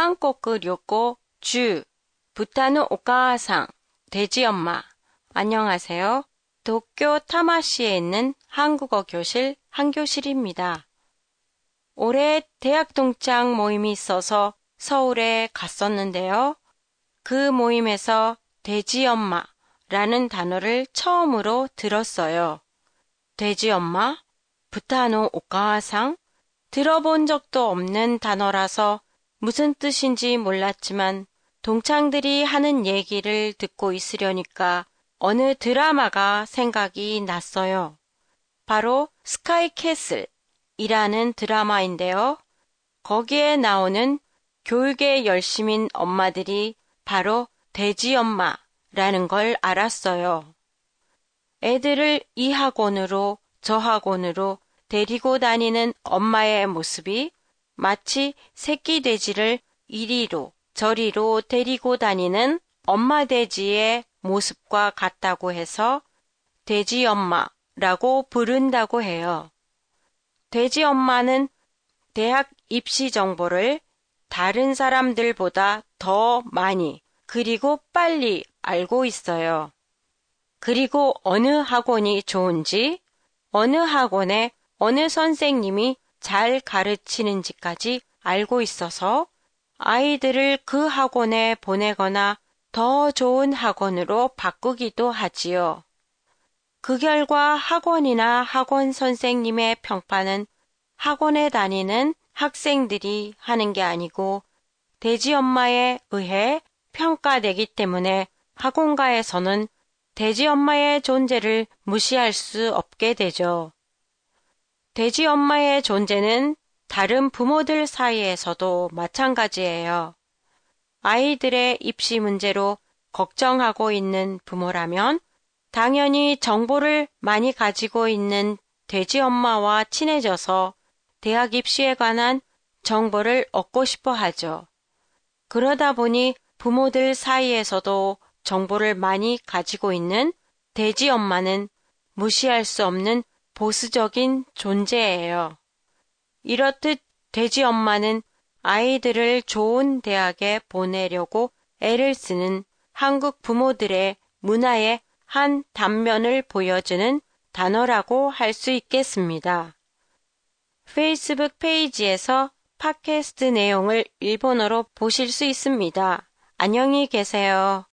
한국旅行 주 부타누 오카상 돼지 엄마 안녕하세요. 도쿄 타마시에 있는 한국어 교실 한교실입니다. 올해 대학 동창 모임이 있어서 서울에 갔었는데요. 그 모임에서 돼지 엄마라는 단어를 처음으로 들었어요. 돼지 엄마? 부타노 오카상? 들어본 적도 없는 단어라서 무슨 뜻인지 몰랐지만 동창들이 하는 얘기를 듣고 있으려니까 어느 드라마가 생각이 났어요. 바로 스카이 캐슬이라는 드라마인데요. 거기에 나오는 교육에 열심인 엄마들이 바로 돼지 엄마라는 걸 알았어요. 애들을 이 학원으로 저 학원으로 데리고 다니는 엄마의 모습이 마치 새끼 돼지를 이리로 저리로 데리고 다니는 엄마 돼지의 모습과 같다고 해서 돼지 엄마라고 부른다고 해요. 돼지 엄마는 대학 입시 정보를 다른 사람들보다 더 많이 그리고 빨리 알고 있어요. 그리고 어느 학원이 좋은지, 어느 학원에 어느 선생님이 잘 가르치는지까지 알고 있어서 아이들을 그 학원에 보내거나 더 좋은 학원으로 바꾸기도 하지요. 그 결과 학원이나 학원 선생님의 평판은 학원에 다니는 학생들이 하는 게 아니고 돼지 엄마에 의해 평가되기 때문에 학원가에서는 돼지 엄마의 존재를 무시할 수 없게 되죠. 돼지 엄마의 존재는 다른 부모들 사이에서도 마찬가지예요. 아이들의 입시 문제로 걱정하고 있는 부모라면 당연히 정보를 많이 가지고 있는 돼지 엄마와 친해져서 대학 입시에 관한 정보를 얻고 싶어 하죠. 그러다 보니 부모들 사이에서도 정보를 많이 가지고 있는 돼지 엄마는 무시할 수 없는 보수적인 존재예요. 이렇듯 돼지 엄마는 아이들을 좋은 대학에 보내려고 애를 쓰는 한국 부모들의 문화의 한 단면을 보여주는 단어라고 할 수 있겠습니다. 페이스북 페이지에서 팟캐스트 내용을 일본어로 보실 수 있습니다. 안녕히 계세요.